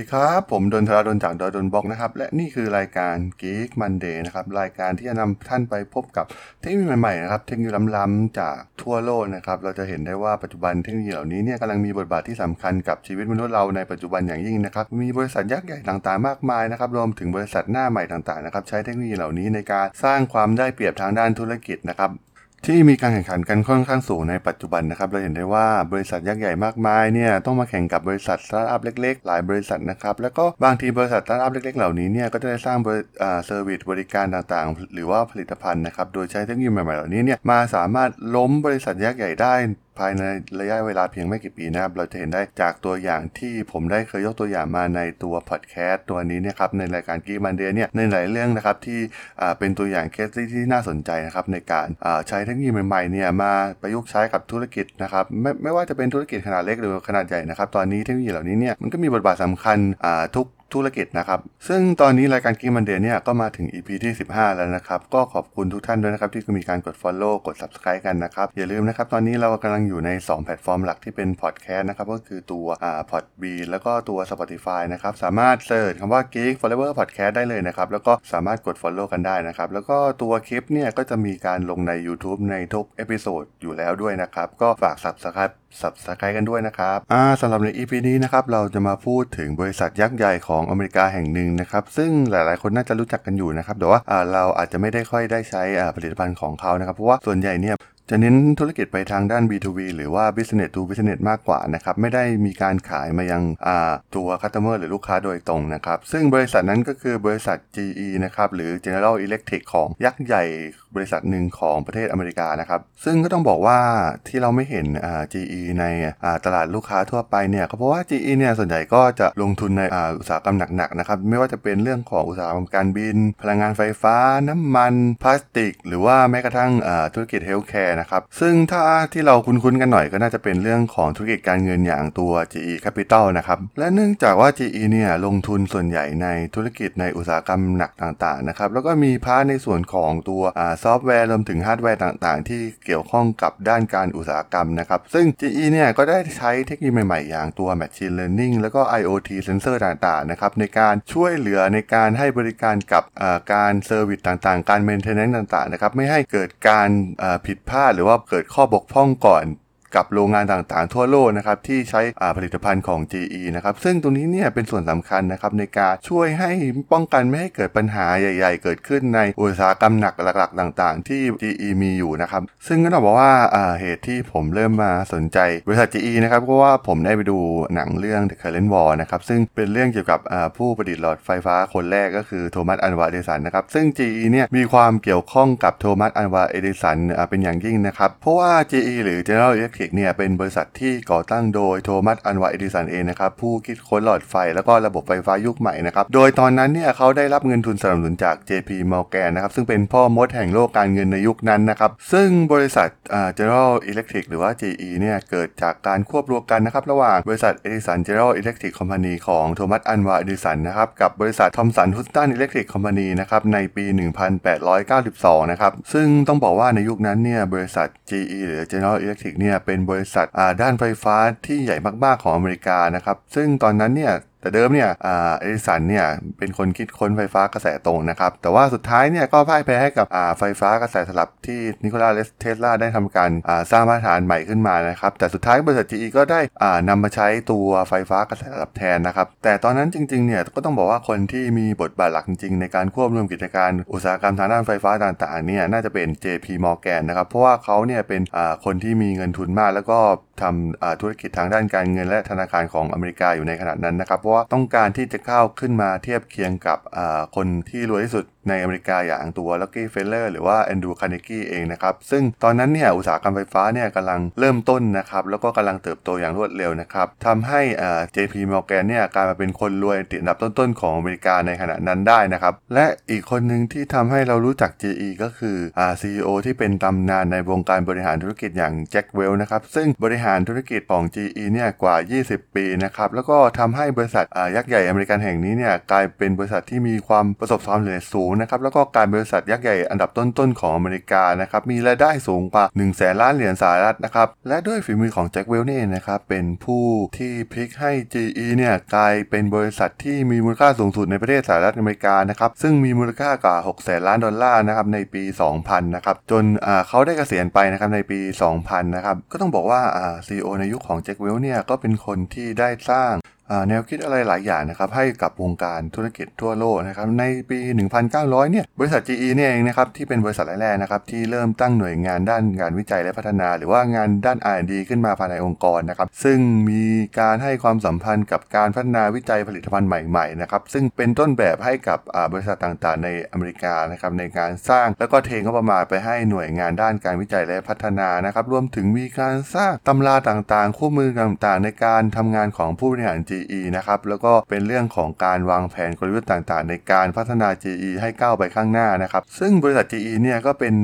สวัสดีครับ ผมดนทราดนจากดอยดนบล็อกนะครับ และนี่คือรายการ Geek Monday นะครับ รายการที่จะนำท่านไปพบกับเทคโนโลยีใหม่ๆนะครับ เทคโนโลยีล้ำๆจากทั่วโลกนะครับ เราจะเห็นได้ว่าปัจจุบันเทคโนโลยีเหล่านี้เนี่ยกำลังมีบทบาทที่สำคัญกับชีวิตมนุษย์เราในปัจจุบันอย่างยิ่งนะครับ มีบริษัทยักษ์ใหญ่ต่างๆมากมายนะครับ รวมถึงบริษัทหน้าใหม่ต่างๆนะครับ ใช้เทคโนโลยีเหล่านี้ในการสร้างความได้เปรียบทางด้านธุรกิจนะครับ ที่มีการแข่งขันกันค่อนข้างสูงในปัจจุบันนะครับ เราเห็นได้ว่าบริษัทยักษ์ใหญ่มากมายเนี่ยต้องมาแข่งกับบริษัทสตาร์ทอัพเล็กๆ หลายบริษัทนะครับ แล้วก็บางทีบริษัทสตาร์ทอัพเล็กๆ เหล่านี้เนี่ยก็จะได้สร้างบริอ่า service บริการต่างๆ หรือว่าผลิตภัณฑ์นะครับ โดยใช้เทคโนโลยีใหม่ๆเหล่านี้เนี่ยมาสามารถล้มบริษัทยักษ์ใหญ่ได้ ภายในระยะเวลาเพียงไม่กี่ปีนะครับ เราจะเห็นได้จากตัวอย่างที่ผมได้เคยยกตัวอย่างมาในตัวพอดแคสต์ตัวนี้นะครับในรายการ Geek Monday เนี่ยในหลายเรื่องนะครับที่เป็นตัวอย่างเคสที่ที่น่าสนใจนะครับในการใช้เทคโนโลยีใหม่ๆเนี่ยมาประยุกต์ใช้กับธุรกิจนะครับไม่ไม่ว่าจะเป็นธุรกิจขนาดเล็กหรือขนาดใหญ่นะครับตอนนี้เทคโนโลยีเหล่านี้เนี่ยมันก็มีบทบาทสำคัญทุก ธุรกิจนะครับ ซึ่งตอนนี้รายการ Geek Monday เนี่ยก็มาถึง EP ที่ 15 แล้วนะครับ ก็ขอบคุณทุกท่านด้วยนะครับ ที่มีการกด Follow กด Subscribe กันนะครับ อย่าลืมนะครับ ตอนนี้เรากำลังอยู่ใน 2 แพลตฟอร์มหลักที่เป็นพอดแคสต์นะครับ ก็คือตัวอ่า Podbean แล้วก็ตัว Spotify นะครับ สามารถ search คำว่า Geek Forever Podcast ได้เลยนะครับ แล้วก็สามารถกด Follow กันได้นะครับ แล้วก็ตัวคลิปเนี่ยก็จะมีการลงใน YouTube ในทุก episode อยู่แล้วด้วยนะครับ ก็ฝาก Subscribe Subscribe กันด้วยนะครับอ่าสำหรับใน EP นี้นะครับเราจะมาพูดถึงบริษัทยักษ์ใหญ่ของอเมริกาแห่งหนึ่งนะครับ ซึ่งหลายๆ คนน่าจะรู้จักกันอยู่นะครับแต่ว่าเราอาจจะไม่ได้ค่อยได้ใช้ผลิตภัณฑ์ของเขานะครับ เพราะว่าส่วนใหญ่เนี่ย จะเน้นธุรกิจไปทางด้าน B2B หรือว่า Business to Business มากกว่านะครับ ไม่ได้มีการขายมายังตัว Customer หรือลูกค้าโดยตรงนะครับ ซึ่งบริษัทนั้นก็คือบริษัท GE นะครับ หรือ General Electric ของยักษ์ใหญ่บริษัทหนึ่งของประเทศอเมริกานะครับ ซึ่งก็ต้องบอกว่าที่เราไม่เห็น GE ในตลาดลูกค้าทั่วไปเนี่ยก็เพราะว่า GE เนี่ยส่วนใหญ่ก็จะลงทุนในอุตสาหกรรมหนักๆนะครับ ไม่ว่าจะเป็นเรื่องของอุตสาหกรรมการบิน พลังงานไฟฟ้า น้ำมัน พลาสติก หรือว่าแม้กระทั่งธุรกิจ healthcare นะครับ ซึ่งถ้าที่เราคุ้นๆกันหน่อยก็น่าจะเป็นเรื่องของธุรกิจการเงินอย่างตัว GE Capital นะครับ และเนื่องจากว่า GE เนี่ยลงทุนส่วนใหญ่ในธุรกิจในอุตสาหกรรมหนักต่างๆนะครับ แล้วก็มี part ในส่วนของตัวอ่าซอฟต์แวร์รวมถึงฮาร์ดแวร์ต่างๆ ที่เกี่ยวข้องกับด้านการอุตสาหกรรมนะครับ ซึ่ง GE เนี่ยก็ได้ใช้เทคโนโลยีใหม่ๆ อย่างตัว Machine Learning แล้วก็ IoT Sensor ต่างๆนะครับในการช่วยเหลือในการให้บริการกับการ service ต่างๆ การ Maintenance ต่างๆนะครับไม่ให้เกิดการผิดพลาดหรือว่าเกิดข้อบกพร่องก่อน กับโรงงานต่างๆ ทั่วโลกนะครับที่ใช้ผลิตภัณฑ์ของ GE นะครับซึ่งตรงนี้เนี่ยเป็นส่วนสำคัญนะครับในการช่วยให้ป้องกันไม่ให้เกิดปัญหาใหญ่ ๆ เกิดขึ้นในอุตสาหกรรมหนักหลักๆ ต่างๆ ที่ GE มีอยู่นะครับซึ่งก็ต้องบอกว่าอ่าเหตุที่ผมเริ่มมาสนใจบริษัท GE นะครับเพราะว่าผมได้ไปดูหนังเรื่อง The Current War นะครับซึ่งเป็นเรื่องเกี่ยวกับผู้ประดิษฐ์หลอดไฟฟ้าคนแรกก็คือโทมัสอันวาเอดิสันนะครับซึ่ง GE เนี่ยมีความเกี่ยวข้องกับโทมัสอันวาเอเดสันเป็นอย่างยิ่งนะครับเพราะว่า GE หรือ General Electric เนี่ยเป็นบริษัทที่ก่อตั้งโดยโทมัสอันวาเอดิสันเองนะครับผู้คิดค้นหลอดไฟแล้วก็ระบบไฟฟ้ายุคใหม่นะครับโดยตอนนั้นเนี่ยเขาได้รับเงินทุนสนับสนุนจาก JP Morgan นะครับซึ่งเป็นพ่อมดแห่งโลกการเงินในยุคนั้นนะครับซึ่งบริษัทอ่า General Electric หรือว่า GE เนี่ยเกิดจากการควบรวมกันนะครับระหว่างบริษัท Edison General Electric Company ของโทมัสอันวาเอดิสันนะครับกับบริษัททอมสันฮุสตันอิเล็กทริกคอมพานีนะครับในปี 1892 นะครับซึ่งต้องบอกว่าในยุคนั้นเนี่ยบริษัท GE หรือ General Electric เนี่ยเป็นบริษัทด้านไฟฟ้าที่ใหญ่มากๆของอเมริกานะครับ ซึ่งตอนนั้นเนี่ย แต่เดิมเนี่ยเอดิสันเนี่ยเป็นคนคิดค้นไฟฟ้ากระแสตรงนะครับ แต่ว่าสุดท้ายเนี่ยก็พ่ายแพ้ให้กับไฟฟ้ากระแสสลับที่นิโคลาสเทสลาได้ทำการสร้างมาตรฐานใหม่ขึ้นมานะครับ แต่สุดท้ายบริษัท GE ก็ได้นำมาใช้ตัวไฟฟ้ากระแสสลับแทนนะครับ แต่ตอนนั้นจริงๆเนี่ยก็ต้องบอกว่าคนที่มีบทบาทหลักจริง ๆ ในการควบรวมกิจการอุตสาหกรรมทางด้านไฟฟ้าต่างๆเนี่ยน่าจะเป็น JP Morgan นะครับ เพราะว่าเขาเนี่ยเป็นคนที่มีเงินทุนมาก แล้วก็ทำธุรกิจทางด้านการเงินและธนาคารของอเมริกาอยู่ในขณะนั้นนะครับราะว่าต้องการที่จะเข้าขึ้นมาเทียบเคียงกับคนที่รวยที่สุดในอเมริกาอย่างตัวร็อกกี้เฟลเลอร์หรือว่าแอนดรูว์คาร์เนกี้เองนะครับ ซึ่งตอนนั้นเนี่ยอุตสาหกรรมไฟฟ้าเนี่ยกำลังเริ่มต้นนะครับ แล้วก็กำลังเติบโตอย่างรวดเร็วนะครับทำให้อ่า JP Morgan เนี่ยกลายมาเป็นคนรวยติดอันดับต้นๆของอเมริกาในขณะนั้นได้นะครับ และอีกคนหนึ่งที่ทำให้เรารู้จัก GE ก็คืออ่า CEO ที่เป็นตำนานในวงการบริหารธุรกิจอย่างแจ็คเวลช์นะครับซึ่งบริหารธุรกิจของ GE เนี่ยกว่า 20 ปีนะครับแล้วก็ทำให้บริษัทอ่ายักษ์ใหญ่อเมริกันแห่งนี้เนี่ยกลายเป็นบริษัทที่มีความประสบความสำเร็จสูงนะครับแล้วก็การบริษัทยักษ์ใหญ่อันดับต้นๆของอเมริกานะครับมีรายได้สูงกว่า1แสนล้านเหรียญสหรัฐนะครับและด้วยฝีมือของแจ็คเวลช์นี่นะครับเป็นผู้ที่พลิกให้ GE เนี่ยกลายเป็นบริษัทที่มีมูลค่าสูงสุดในประเทศสหรัฐอเมริกานะครับซึ่งมีมูลค่ากว่า6แสนล้านดอลลาร์นะครับในปี 2000นะครับจนเขาได้เกษียณไปนะครับในปี 2000นะครับก็ต้องบอกว่าอ่า CEO ในยุคของแจ็คเวลเนี่ยก็เป็นคนที่ได้สร้าง แนวคิดอะไรหลายอย่างนะครับให้กับวงการธุรกิจทั่วโลกนะครับในปี 1900 เนี่ยบริษัท GE เนี่ยเองนะครับที่เป็นบริษัทแรกๆนะครับที่เริ่มตั้งหน่วยงานด้านการวิจัยและพัฒนา หรือว่างานด้าน R&D ขึ้นมาภายในองค์กรนะครับซึ่งมีการให้ความสัมพันธ์กับการพัฒนาวิจัยผลิตภัณฑ์ใหม่ๆนะครับซึ่งเป็นต้นแบบให้กับบริษัทต่างๆ ในอเมริกานะครับในการสร้าง แล้วก็เทงบประมาณไปให้หน่วยงานด้านการวิจัยและพัฒนานะครับรวมถึงมีการสร้างตำราต่างๆ คู่มือต่างๆ ในการทำงานของผู้บริหาร GE นะครับ แล้วก็เป็นเรื่องของการวางแผนกลยุทธ์ต่างๆ ในการพัฒนา GE ให้ก้าวไปข้างหน้านะครับ ซึ่งบริษัท GE เนี่ยก็เป็น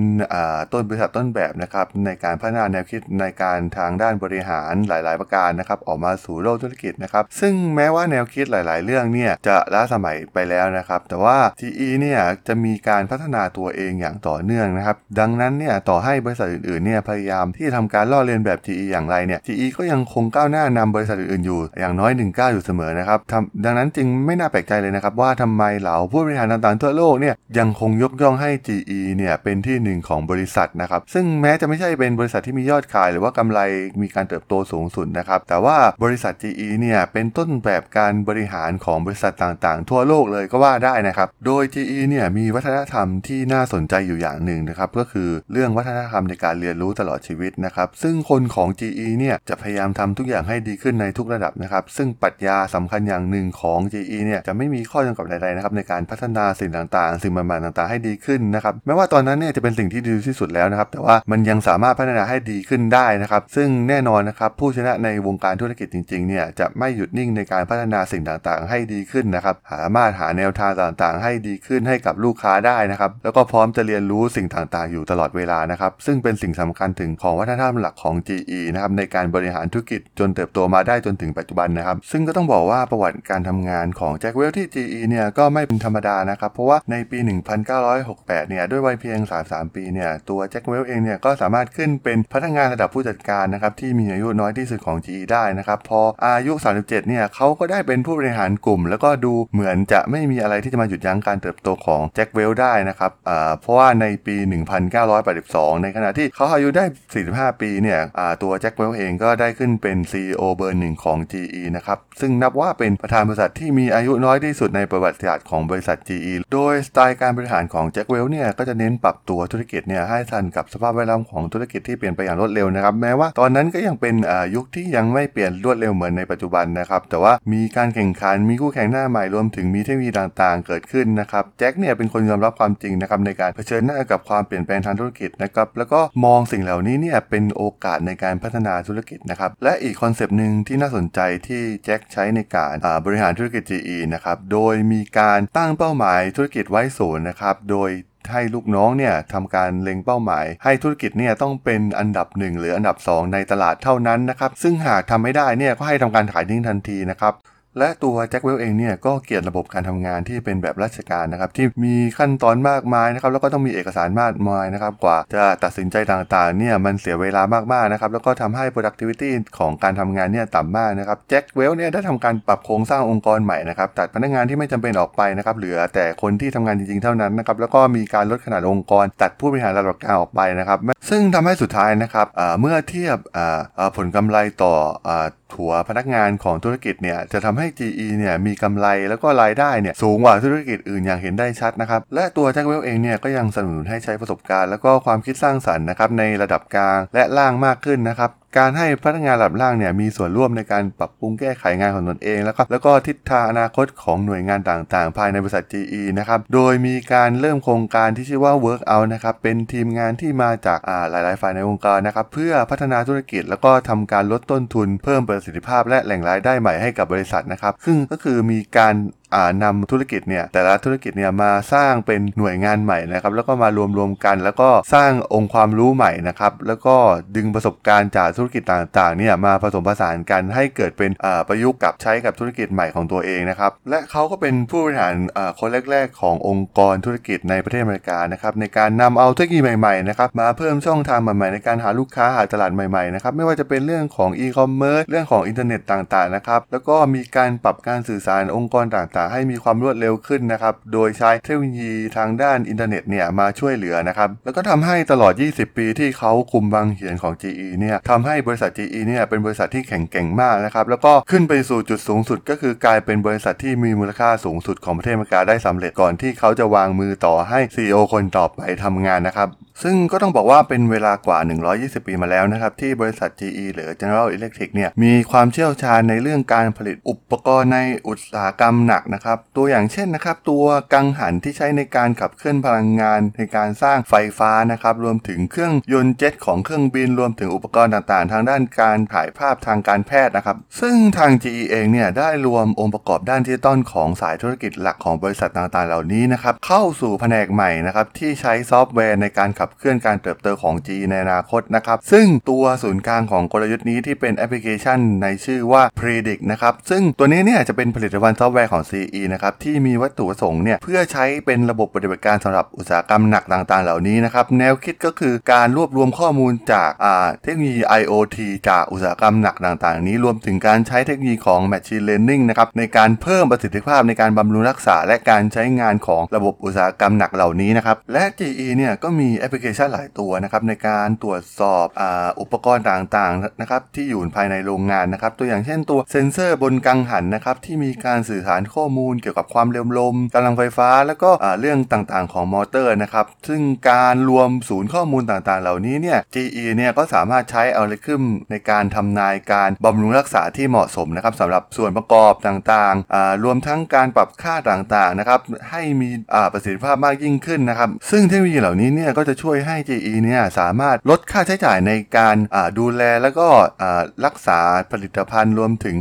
ต้นบริษัทต้นแบบนะครับในการพัฒนาแนวคิดในการทางด้านบริหารหลาย ๆ ประการนะครับออกมาสู่โลกธุรกิจนะครับ ซึ่งแม้ว่าแนวคิดหลาย ๆ เรื่องเนี่ยจะล้าสมัยไปแล้วนะครับ แต่ว่า GE เนี่ยจะมีการพัฒนาตัวเองอย่างต่อเนื่องนะครับ ดังนั้นเนี่ยต่อให้บริษัทอื่น ๆ เนี่ยพยายามที่จะทำการล่อเลียนแบบ GE อย่างไรเนี่ย GE ก็ยังคงก้าวหน้านำบริษัทอื่น ๆ อยู่อย่างน้อยหนึ่งก้าอยู่เสมอนะครับดังนั้นจึงไม่น่าแปลกใจเลยนะครับ ว่าทำไมเหล่าผู้บริหารต่างๆทั่วโลกเนี่ยยังคงยกย่องให้ GE เนี่ยเป็นที่หนึ่งของบริษัทนะครับ ซึ่งแม้จะไม่ใช่เป็นบริษัทที่มียอดขาย หรือว่ากำไรมีการเติบโตสูงสุดนะครับ แต่ว่าบริษัท GE เนี่ยเป็นต้นแบบการบริหารของบริษัทต่างๆ ทั่วโลกเลยก็ว่าได้นะครับ โดย GE เนี่ยมีวัฒนธรรมที่น่าสนใจอยู่อย่างหนึ่งนะครับ ก็คือเรื่องวัฒนธรรมในการเรียนรู้ตลอดชีวิตนะครับ ซึ่งคนของ GE เนี่ยจะพยายามทำทุกอย่างให้ดีขึ้นในทุกระดับนะครับ ซึ่งปรัชญาสำคัญอย่างหนึ่งของ GE เนี่ยจะไม่มีข้อจำกัดใดๆนะครับในการพัฒนาสิ่งต่างๆ สิ่งใหม่ๆต่างๆให้ดีขึ้นนะครับแม้ว่าตอนนั้นเนี่ยจะเป็นสิ่งที่ดีที่สุดแล้วนะครับแต่ว่ามันยังสามารถพัฒนาให้ดีขึ้นได้นะครับซึ่งแน่นอนนะครับผู้ชนะในวงการธุรกิจจริงๆเนี่ยจะไม่หยุดนิ่งในการพัฒนาสิ่งต่างๆ ให้ดีขึ้นนะครับสามารถหาแนวทางต่างๆ ให้ดีขึ้นให้กับลูกค้าได้นะครับแล้วก็พร้อมจะเรียนรู้สิ่งต่างๆ อยู่ตลอดเวลานะครับซึ่งเป็นสิ่งสำคัญถึงของวัฒนธรรมหลักของ GE นะครับในการบริหารธุรกิจจนเติบโตมาได้จนถึงปัจจุบันนะครับซงก็ต้องบอกว่าประวัติการทำงานของแจ็คเวลที่ GE เนี่ยก็ไม่เป็นธรรมดานะครับ เพราะว่าในปี 1968 เนี่ยด้วยวัยเพียง 33 ปีเนี่ยตัวแจ็คเวลเองเนี่ยก็สามารถขึ้นเป็นพนักงานระดับผู้จัดการนะครับที่มีอายุน้อยที่สุดของ GE ได้นะครับ พออายุ 37 เนี่ยเขาก็ได้เป็นผู้บริหารกลุ่ม แล้วก็ดูเหมือนจะไม่มีอะไรที่จะมาหยุดยั้งการเติบโตของแจ็คเวลได้นะครับอ่าเพราะว่าในปี 1982 ในขณะที่เขาอายุได้ 45 ปีเนี่ยอ่ตัวแจ็คเวลเองก็ได้ขึ้นเป็น CEO เบอร์หนึ่งของ GE นะครับ ซึ่งนับว่าเป็นประธานบริษัทที่มีอายุน้อยที่สุดในประวัติศาสตร์ของบริษัท GE โดยสไตล์การบริหารของแจ็คเวลเนี่ยก็จะเน้นปรับตัวธุรกิจเนี่ยให้ทันกับสภาพแวดล้อมของธุรกิจที่เปลี่ยนไปอย่างรวดเร็วนะครับแม้ว่าตอนนั้นก็ยังเป็นยุคที่ยังไม่เปลี่ยนรวดเร็วเหมือนในปัจจุบันนะครับแต่ว่ามีการแข่งขันมีคู่แข่งหน้าใหม่รวมถึงมีเทคโนโลยีต่างๆ เกิดขึ้นนะครับแจ็คเนี่ยเป็นคนยอมรับความจริงนะครับในการเผชิญหน้ากับความเปลี่ยนแปลงทางธุรกิจนะครับแล้วก็มองสิ่งเหล่านี้เนี่ยเป็นโอกาสในการพัฒนาธุรกิจนะครับและอีก concept หนึ่งที่น่าสนใจที่แจ็คใช้ในการบริหารธุรกิจ GE นะครับโดยมีการตั้งเป้าหมายธุรกิจไว้ศูนย์นะครับโดยให้ลูกน้องเนี่ยทำการเล็งเป้าหมาย ให้ธุรกิจเนี่ยต้องเป็นอันดับ 1 หรืออันดับ 2 ในตลาดเท่านั้นนะครับซึ่งหากทำไม่ได้เนี่ยก็ให้ทำการขายทิ้งทันทีนะครับ และตัวแจ็คเวลเองเนี่ยก็เกลียดระบบการทำงานที่เป็นแบบราชการนะครับที่มีขั้นตอนมากมายนะครับแล้วก็ต้องมีเอกสารมากมายนะครับกว่าจะตัดสินใจต่างๆเนี่ยมันเสียเวลามากๆนะครับแล้วก็ทำให้ productivity ของการทำงานเนี่ยต่ำมากนะครับแจ็คเวลเนี่ยได้ทำการปรับโครงสร้างองค์กรใหม่นะครับตัดพนักงานที่ไม่จำเป็นออกไปนะครับเหลือแต่คนที่ทำงานจริงๆเท่านั้นนะครับแล้วก็มีการลดขนาดองค์กร ตัดผู้บริหารระดับกลางออกไปนะครับซึ่งทำให้สุดท้ายนะครับเมื่อเทียบผลกำไรต่ออถัวพนักงานของธุรกิจเนี่ยจะทำให้ GE เนี่ยมีกำไรแล้วก็รายได้เนี่ยสูงกว่าธุรกิจอื่นอย่างเห็นได้ชัดนะครับและตัวแจ็คเวลเองเนี่ยก็ยังสนับสนุนให้ใช้ประสบการณ์ แล้วก็ความคิดสร้างสรรค์นะครับในระดับกลางและล่างมากขึ้นนะครับ การให้พนักงานระดับล่างเนี่ยมีส่วนร่วมในการปรับปรุงแก้ไขงานของตนเองแล้วก็แล้วก็ทิศทางอนาคตของหน่วยงานต่างๆ ภายในบริษัท GE นะครับ โดยมีการเริ่มโครงการที่ชื่อว่า Work Out นะครับ เป็นทีมงานที่มาจากอ่าหลายๆ ฝ่ายในองค์กรนะครับ เพื่อพัฒนาธุรกิจแล้วก็ทำการลดต้นทุน เพิ่มประสิทธิภาพและแหล่งรายได้ใหม่ให้กับบริษัทนะครับ ซึ่งก็คือมีการอ่านำธุรกิจเนี่ยแต่ละธุรกิจเนี่ยมาสร้างเป็นหน่วยงานใหม่นะครับแล้วก็มารวมรวมกัน แล้วก็สร้างองค์ความรู้ใหม่นะครับแล้วก็ดึงประสบการณ์จากธุรกิจต่างๆเนี่ยมาผสมผสานกันให้เกิดเป็นประยุกต์กับใช้กับธุรกิจใหม่ของตัวเองนะครับและเขาก็เป็นผู้บริหารคนแรก ๆ ขององค์กรธุรกิจในประเทศอเมริกานะครับในการนำเอาเทคโนโลยีใหม่ๆนะครับมาเพิ่มช่องทางใหม่ๆในการหาลูกค้าหาตลาดใหม่ๆนะครับไม่ว่าจะเป็นเรื่องของอีคอมเมิร์ซเรื่องของอินเทอร์เน็ตต่างๆนะครับแล้วก็มีการปรับการสื่อสารองค์กรต่างๆให้มีความรวดเร็วขึ้นนะครับ โดยใช้เทคโนโลยีทางด้านอินเทอร์เน็ตเนี่ยมาช่วยเหลือนะครับ แล้วก็ทำให้ตลอด 20 ปีที่เขาคุมบังเหียนของ GE เนี่ยทำให้บริษัท GE เนี่ยเป็นบริษัทที่แข็งแกร่งมากนะครับ แล้วก็ขึ้นไปสู่จุดสูงสุด ก็คือกลายเป็นบริษัทที่มีมูลค่าสูงสุดของประเทศอเมริกาได้สำเร็จก่อนที่เขาจะวางมือต่อให้ CEO คนต่อไปทำงานนะครับ ซึ่งก็ต้องบอกว่าเป็นเวลากว่า 120 ปีมาแล้วนะครับ ที่บริษัท GE หรือ General Electric เนี่ยมีความเชี่ยวชาญในเรื่องการผลิตอุปกรณ์ในอุตสาหกรรมหนักนะครับ ตัวอย่างเช่นนะครับ ตัวกังหันที่ใช้ในการขับเคลื่อนพลังงานในการสร้างไฟฟ้านะครับ รวมถึงเครื่องยนต์เจ็ตของเครื่องบินรวมถึงอุปกรณ์ต่างๆ ทางด้านการถ่ายภาพทางการแพทย์นะครับ ซึ่งทาง GE เองเนี่ยได้รวมองค์ประกอบด้านดิจิตอลของสายธุรกิจหลักของบริษัทต่างๆ เหล่านี้นะครับเข้าสู่แผนกใหม่นะครับที่ใช้ซอฟต์แวร์ในการขับเคลื่อนการเติบโตของ G ในอนาคตนะครับ ซึ่งตัวศูนย์กลางของกลยุทธ์นี้ที่เป็นแอปพลิเคชันในชื่อว่า Predix นะครับ ซึ่งตัวนี้เนี่ยจะเป็นผลิตภัณฑ์ซอฟต์แวร์ของ GE นะครับ ที่มีวัตถุประสงค์เนี่ยเพื่อใช้เป็นระบบปฏิบัติการสำหรับอุตสาหกรรมหนักต่างๆ เหล่านี้นะครับ แนวคิดก็คือการรวบรวมข้อมูลจากเทคโนโลยี IoT จากอุตสาหกรรมหนักต่างๆ นี้รวมถึงการใช้เทคโนโลยีของ Machine Learning นะครับในการเพิ่มประสิทธิภาพในการบำรุงรักษา และการใช้งานของระบบอุตสาหกรรมหนักเหล่านี้นะครับและ GE เนี่ยก็มีแอปพลิเคชันหลายตัวนะครับในการตรวจสอบออุปกรณ์ต่างๆนะครับที่อยู่ภายในโรงงานนะครับตัวอย่างเช่นตัวเซ็นเซอร์บนกังหันนะครับที่มีการสื่อสารข้อมูลเกี่ยวกับความเร็วลมกำลังไฟฟ้า แล้วก็เรื่องต่างๆของมอเตอร์นะครับซึ่งการรวมศูนย์ข้อมูลต่างๆ เหล่านี้เนี่ย GE เนี่ยก็สามารถใช้อัลกอริทึมในการทำนายการบำรุงรักษาที่เหมาะสมนะครับสำหรับส่วนประกอบต่างๆรวมทั้งการปรับค่าต่างๆนะครับให้มีประสิทธิภาพมากยิ่งขึ้นนะครับซึ่งเทคโนโลยีเหล่านี้เนี่ยก็จะช่วย่วยให้ GE เนี่ยสามารถลดค่าใช้จ่ายในการดูแลแล้วก็รักษาผลิตภัณฑ์รวมถึง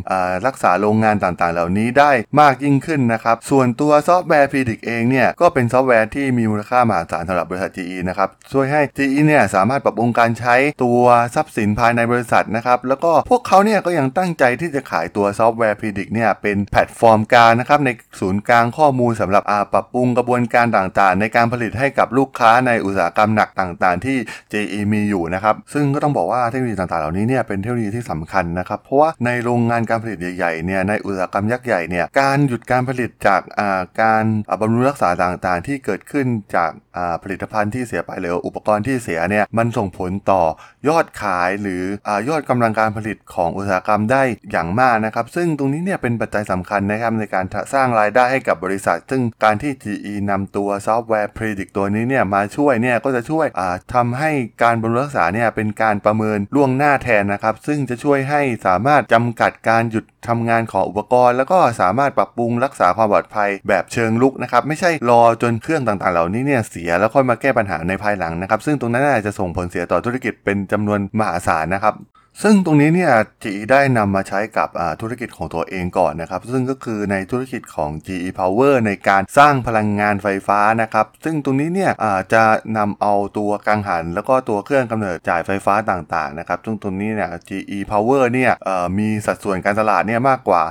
รักษาโรงงานต่างๆ เหล่านี้ได้มากยิ่งขึ้นนะครับ ส่วนตัวซอฟต์แวร์ Predict เองเนี่ยก็เป็นซอฟต์แวร์ที่มีมูลค่ามหาศาลสำหรับบริษัท GE นะครับช่วยให้ GE เนี่ยสามารถปรับปรุงการใช้ตัวทรัพย์สินภายในบริษัทนะครับแล้วก็พวกเขาเนี่ยก็ยังตั้งใจที่จะขายตัวซอฟต์แวร์ Predict เนี่ยเป็นแพลตฟอร์มกลางนะครับในศูนย์กลางข้อมูลสำหรับปรับปรุงกระบวนการต่างๆ ในการผลิตให้กับลูกค้าในอุตสาหกรรมหนักต่างๆ ที่ JE มีอยู่นะครับ ซึ่งก็ต้องบอกว่าเทคโนโลยีต่างๆ เหล่านี้เนี่ยเป็นเทคโนโลยีที่สำคัญนะครับ เพราะว่าในโรงงานการผลิตใหญ่ๆเนี่ยในอุตสาหกรรมยักษ์ใหญ่เนี่ยการหยุดการผลิตจากอ่าการอ่าบำรุงรักษาต่างๆ ที่เกิดขึ้นจากอ่าผลิตภัณฑ์ที่เสียไปหรืออุปกรณ์ที่เสียเนี่ยมันส่งผลต่อยอดขายหรืออายอดกำลังการผลิตของอุตสาหกรรมได้อย่างมากนะครับ ซึ่งตรงนี้เนี่ยเป็นปัจจัยสำคัญนะครับในการสร้างรายได้ให้กับบริษัท ซึ่งการที่ GE นำตัวซอฟต์แวร์ Predict ตัวนี้เนี่ยมาช่วยเนี่ยก็จะช่วยทำทำให้การบำรุงรักษาเนี่ยเป็นการประเมินล่วงหน้าแทนนะครับ ซึ่งจะช่วยให้สามารถจำกัดการหยุดทำงานของอุปกรณ์ แล้วก็สามารถปรับปรุงรักษาความปลอดภัยแบบเชิงลุกนะครับ ไม่ใช่รอจนเครื่องต่างๆ เหล่านี้เนี่ยเสียแล้วค่อยมาแก้ปัญหาในภายหลังนะครับ ซึ่งตรงนั้นอาจจะส่งผลเสียต่อธุรกิจเป็นจำนวนมหาศาลนะครับ ซึ่งตรงนี้เนี่ย GE ได้นำมาใช้กับธุรกิจของตัวเองก่อนนะครับ ซึ่งก็คือในธุรกิจของ GE Power ในการสร้างพลังงานไฟฟ้านะครับ ซึ่งตรงนี้เนี่ยจะนำเอาตัวกังหัน แล้วก็ตัวเครื่องกำเนิดจ่ายไฟฟ้าต่างๆนะครับซึ่งตรงนี้เนี่ย GE Power เนี่ยเอ่อมีสัดส่วนการตลาดเนี่ยมากกว่า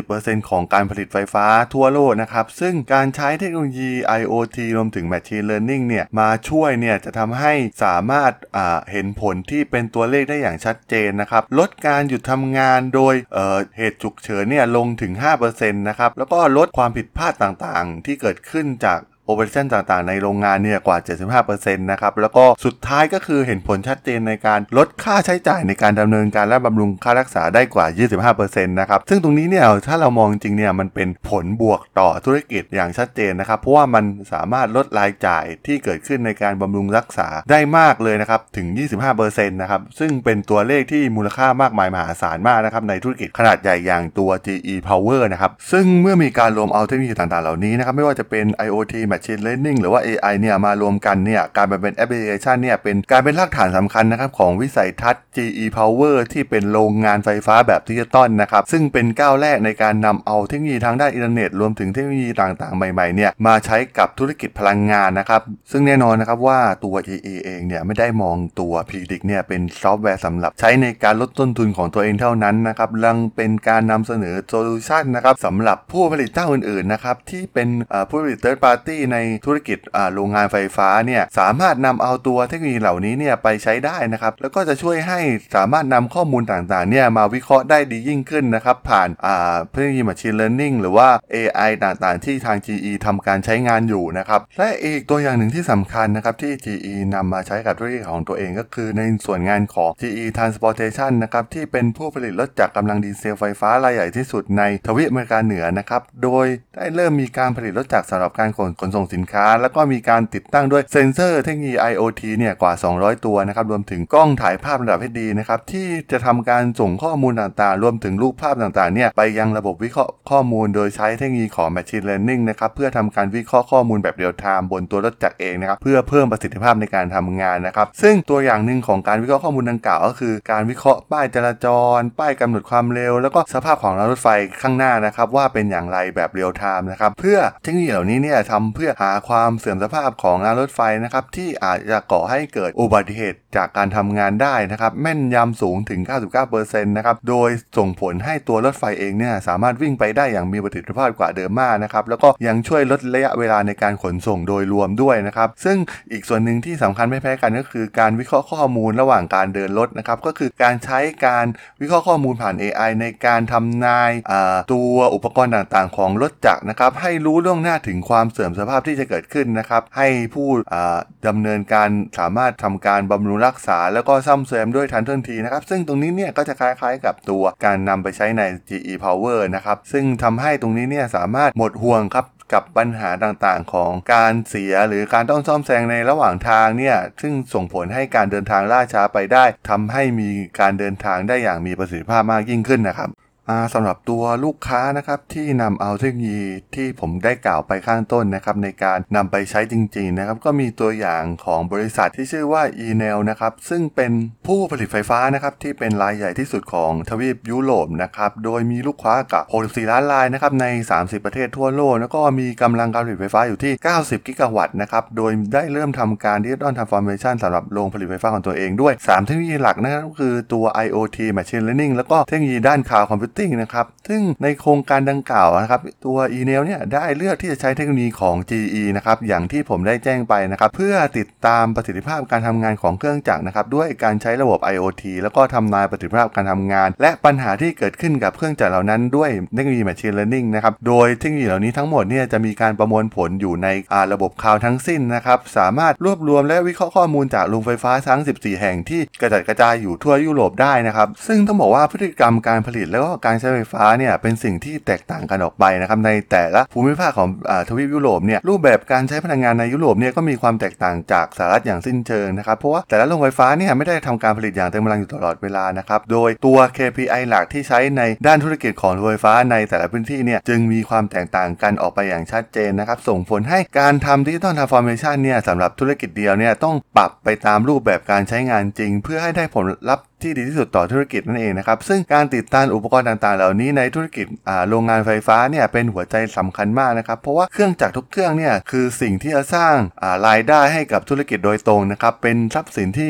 30%ของการผลิตไฟฟ้าทั่วโลกนะครับ ซึ่งการใช้เทคโนโลยี IoT รวมถึง Machine Learning เนี่ยมาช่วยเนี่ยจะทำให้สามารถเห็นผลที่เป็นตัวเลขได้อย่างชัดเจนนะครับลดการหยุดทำงานโดยเเหตุฉุกเฉินเนี่ยลงถึง5%นะครับแล้วก็ลดความผิดพลาดต่างๆ ที่เกิดขึ้นจาก operation ต่างๆ ในโรงงานเนี่ยกว่า 75%นะครับ แล้วก็สุดท้ายก็คือเห็นผลชัดเจนในการลดค่าใช้จ่ายในการดำเนินการและบำรุงค่ารักษาได้กว่า 25%นะครับ ซึ่งตรงนี้เนี่ยถ้าเรามองจริงเนี่ยมันเป็นผลบวกต่อธุรกิจอย่างชัดเจนนะครับ เพราะว่ามันสามารถลดรายจ่ายที่เกิดขึ้นในการบำรุงรักษาได้มากเลยนะครับถึง 25%นะครับ ซึ่งเป็นตัวเลขที่มูลค่ามากมายมหาศาลมากนะครับในธุรกิจขนาดใหญ่อย่างตัว GE Power นะครับ ซึ่งเมื่อมีการรวมเอาเทคโนโลยีต่างๆ เหล่านี้นะครับไม่ว่าจะเป็น IoT Machine Learning หรือว่า AI เนี่ยมารวมกันเนี่ยการเป็นแอปพลิเคชันเนี่ยเป็นการเป็นรากฐานสำคัญนะครับของวิสัยทัศน์ GE Power ที่เป็นโรงงานไฟฟ้าแบบดิจิตอลนะครับซึ่งเป็นก้าวแรกในการนำเอาเทคโนโลยีทางด้านอินเทอร์เน็ตรวมถึงเทคโนโลยีต่างๆ ใหม่ๆเนี่ยมาใช้กับธุรกิจพลังงานนะครับซึ่งแน่นอนนะครับว่าตัว GE เองเนี่ยไม่ได้มองตัว Predix เนี่ยเป็นซอฟต์แวร์สำหรับใช้ในการลดต้นทุนของตัวเองเท่านั้นนะครับยังเป็นการนำเสนอโซลูชันนะครับสำหรับผู้ผลิตเจ้าอื่นๆนะครับที่เป็นผู้ผลิต third party ในธุรกิจโรงงานไฟฟ้าเนี่ยสามารถนำเอาตัวเทคโนโลยีเหล่านี้เนี่ยไปใช้ได้นะครับแล้วก็จะช่วยให้สามารถนำข้อมูลต่างๆเนี่ยมาวิเคราะห์ได้ดียิ่งขึ้นนะครับผ่านอ่าเทคโนโลยี machine learning หรือว่า AI ต่างๆ ที่ทาง GE ทำการใช้งานอยู่นะครับและอีกตัวอย่างหนึ่งที่สำคัญนะครับที่ GE นำมาใช้กับธุรกิจของตัวเองก็คือในส่วนงานของ GE Transportation นะครับที่เป็นผู้ผลิตรถจักรกำลังดีเซลไฟฟ้ารายใหญ่ที่สุดในทวีปอเมริกาเหนือนะครับโดยได้เริ่มมีการผลิตรถจักรสำหรับการขนขนส่งสินค้า แล้วก็มีการติดตั้งด้วยเซ็นเซอร์เทคโนโลยี IoT เนี่ยกว่า 200 ตัวนะครับรวมถึงกล้องถ่ายภาพระดับ HD นะครับที่จะทำการส่งข้อมูลต่างๆ รวมถึงรูปภาพต่างๆเนี่ยไปยังระบบวิเคราะห์ข้อมูล โดยใช้เทคโนโลยีของ Machine Learning นะครับเพื่อทำการวิเคราะห์ข้อมูลแบบเรียลไทม์บนตัวรถจักรเองนะครับเพื่อเพิ่มประสิทธิภาพในการทำงานนะครับซึ่งตัวอย่างหนึ่งของการวิเคราะห์ข้อมูลดังกล่าวก็คือ การวิเคราะห์ป้ายจราจร ป้ายกำหนดความเร็ว แล้วก็สภาพของรางรถไฟข้างหน้านะครับว่าเป็นอย่างไรแบบเรียลไทม์นะครับเพื่อเทคโนโลยีเหล่านี้เนี่ยทำเพื่อหาความเสื่อมสภาพของรางรถไฟนะครับที่อาจจะก่อให้เกิดอุบัติเหตุจากการทำงานได้นะครับแม่นยำสูงถึง 99%นะครับโดยส่งผลให้ตัวรถไฟเองเนี่ยสามารถวิ่งไปได้อย่างมีประสิทธิภาพกว่าเดิมมากนะครับแล้วก็ยังช่วยลดระยะเวลาในการขนส่งโดยรวมด้วยนะครับซึ่งอีกส่วนหนึ่งที่สำคัญไม่แพ้กันก็คือการวิเคราะห์ข้อมูลระหว่างการเดินรถนะครับก็คือการใช้การวิเคราะห์ข้อมูลผ่าน AI ในการทำนายตัวอุปกรณ์ต่างๆ ของรถจักรนะครับให้รู้ล่วงหน้าถึงความเสื่อมสภาพภาพที่จะเกิดขึ้นนะครับให้ผู้อ่าดำเนินการสามารถทำการบำรุงรักษา แล้วก็ซ่อมแซมด้วยทันท่วงทีนะครับ ซึ่งตรงนี้เนี่ยก็จะคล้ายๆกับตัวการนำไปใช้ใน GE Power นะครับซึ่งทำให้ตรงนี้เนี่ยสามารถหมดห่วงครับกับปัญหาต่างๆ ของการเสียหรือการต้องซ่อมแซงในระหว่างทางเนี่ย ซึ่งส่งผลให้การเดินทางล่าช้าไปได้ทำให้มีการเดินทางได้อย่างมีประสิทธิภาพมากยิ่งขึ้นนะครับ สำหรับตัวลูกค้านะครับที่นำเอาเทคโนโลยีที่ผมได้กล่าวไปข้างต้นนะครับในการนำไปใช้จริงๆนะครับก็มีตัวอย่างของบริษัทที่ชื่อว่า e n e l นะครับซึ่งเป็นผู้ผลิตไฟฟ้านะครับที่เป็นรายใหญ่ที่สุดของทวีปยุโรปนะครับโดยมีลูกค้ากว่า 64 ล้านรายนะครับใน 30 ประเทศทั่วโลก แล้วก็มีกำลังการผลิตไฟฟ้าอยู่ที่ 90 กิกะวัตต์นะครับโดยได้เริ่มทำการ digital transformation สำหรับโรงผลิตไฟฟ้าของตัวเองด้วย 3 เทคโนโลยีหลักนะครับก็คือตัว IoT Machine Learning แล้วก็เทคโนโลยีด้าน Cloud Computing นะครับ ซึ่งในโครงการดังกล่าวนะครับ ตัว e n e l เนี่ยได้เลือกที่จะใช้เทคโนโลยีของ GE นะครับ อย่างที่ผมได้แจ้งไปนะครับ เพื่อติดตามประสิทธิภาพการทำงานของเครื่องจักรนะครับ ด้วยการใช้ระบบ IoT แล้วก็ทำนายประสิทธิภาพการทำงาน และปัญหาที่เกิดขึ้นกับเครื่องจักรเหล่านั้นด้วยเทคโนโลยี Machine Learning นะครับ โดยเทคโนโลยีเหล่านี้ทั้งหมดเนี่ยจะมีการประมวลผลอยู่ในระบบ cloud ทั้งสิ้นนะครับ สามารถรวบรวมและวิเคราะห์ข้อมูลจากโรงไฟฟ้าทั้ง 14 แห่งที่กระจัดกระจายอยู่ทั่วยุโรปได้นะครับ ซึ่งต้องบอกว่าพฤติกรรมการผลิตแล้วก็การใช้ไฟฟ้าเนี่ยเป็นสิ่งที่แตกต่างกันออกไปนะครับในแต่ละภูมิภาคของอทวีปยุโรปเนี่ยรูปแบบการใช้พลังงานในยุโรปเนี่ยก็มีความแตกต่างจากสหรัฐอย่างสิ้นเชิงนะครับเพราะว่าแต่ละโรงไฟฟ้าเนี่ยไม่ได้ทำการผลิตอย่างเต็มกำลังอยู่ตลอดเวลานะครับโดยตัว KPI หลักที่ใช้ในด้านธุรกิจของโรงไฟฟ้าในแต่ละพื้นที่เนี่ยจึงมีความแตกต่างกันออกไปอย่างชัดเจนนะครับส่งผลให้การทำ digital transformation เนี่ยสำหรับธุรกิจเดียวเนี่ยต้องปรับไปตามรูปแบบการใช้งานจริง เพื่อให้ได้ผลลัพธ์ ที่ดีที่สุดต่อธุรกิจนั่นเองนะครับ ซึ่งการติดตั้งอุปกรณ์ต่างๆ เหล่านี้ในธุรกิจโรงงานไฟฟ้าเนี่ยเป็นหัวใจสำคัญมากนะครับ เพราะว่าเครื่องจักรทุกเครื่องเนี่ยคือสิ่งที่จะสร้างรายได้ให้กับธุรกิจโดยตรงนะครับเป็นทรัพย์สินที่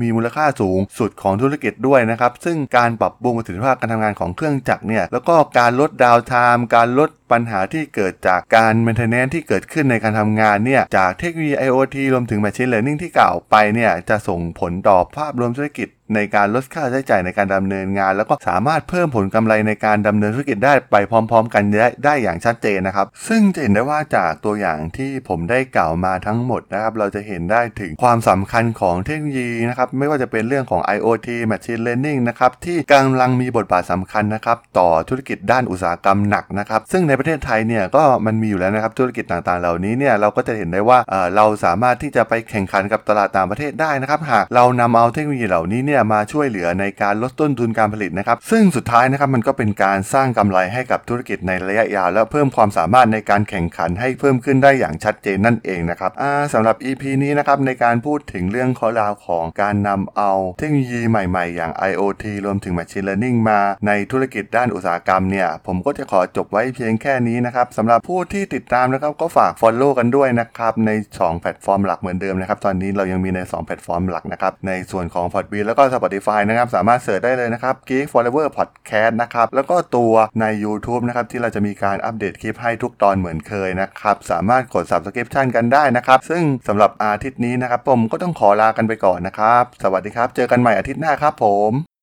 มีมูลค่าสูงสุดของธุรกิจด้วยนะครับ ซึ่งการปรับปรุงประสิทธิภาพการทำงานของเครื่องจักรเนี่ยแล้วก็การลดดาวน์ไทม์การลดปัญหาที่เกิดจากการ maintenance ที่เกิดขึ้นในการทำงานเนี่ยจากเทคโนโลยี IoT รวมถึง Machine Learning ที่กล่าวไปเนี่ยจะส่งผลต่อภาพรวมธุรกิจในการลดค่าใช้จ่ายในการดำเนินงาน แล้วก็สามารถเพิ่มผลกำไรในการดำเนินธุรกิจได้ไปพร้อม ๆ กันได้ได้อย่างชัดเจนนะครับ ซึ่งจะเห็นได้ว่าจากตัวอย่างที่ผมได้กล่าวมาทั้งหมดนะครับเราจะเห็นได้ถึงความสำคัญของเทคโนโลยีนะครับไม่ว่าจะเป็นเรื่องของ IoT Machine Learning นะครับที่กำลังมีบทบาทสำคัญนะครับต่อธุรกิจด้านอุตสาหกรรมหนักนะครับซึ่งในประเทศไทยเนี่ยก็มันมีอยู่แล้วนะครับธุรกิจต่างๆ เหล่านี้เนี่ยเราก็จะเห็นได้ว่าเเราสามารถที่จะไปแข่งขันกับตลาดต่างประเทศได้นะครับหากเรานำเอาเทคโนโลยีเหล่านี้เนี่ยมาช่วยเหลือในการลดต้นทุนการผลิตนะครับ ซึ่งสุดท้ายนะครับมันก็เป็นการสร้างกำไรให้กับธุรกิจในระยะยาว และเพิ่มความสามารถในการแข่งขันให้เพิ่มขึ้นได้อย่างชัดเจนนั่นเองนะครับสำหรับ EP นี้นะครับในการพูดถึงเรื่องข้อราวของการนำเอาเทคโนโลยีใหม่ๆ อย่าง IoT รวมถึง Machine Learning มาในธุรกิจด้านอุตสาหกรรมเนี่ยผมก็จะขอจบไว้เพียงแค่นี้นะครับสำหรับผู้ที่ติดตามนะครับก็ฝาก Follow กันด้วยนะครับใน 2 แพลตฟอร์มหลักเหมือนเดิมนะครับตอนนี้เรายังมีใน 2 แพลตฟอร์มหลักนะครับในส่วนของ p o d b e a แล้วก็ Spotify นะครับ สามารถ search ได้เลยนะครับ Geek Forever Podcast นะครับ แล้วก็ตัวใน YouTube นะครับ ที่เราจะมีการอัปเดตคลิปให้ทุกตอนเหมือนเคยนะครับ สามารถกด Subscription กันได้นะครับ ซึ่งสำหรับอาทิตย์นี้นะครับ ผมก็ต้องขอลากันไปก่อนนะครับ สวัสดีครับ เจอกันใหม่อาทิตย์หน้าครับผม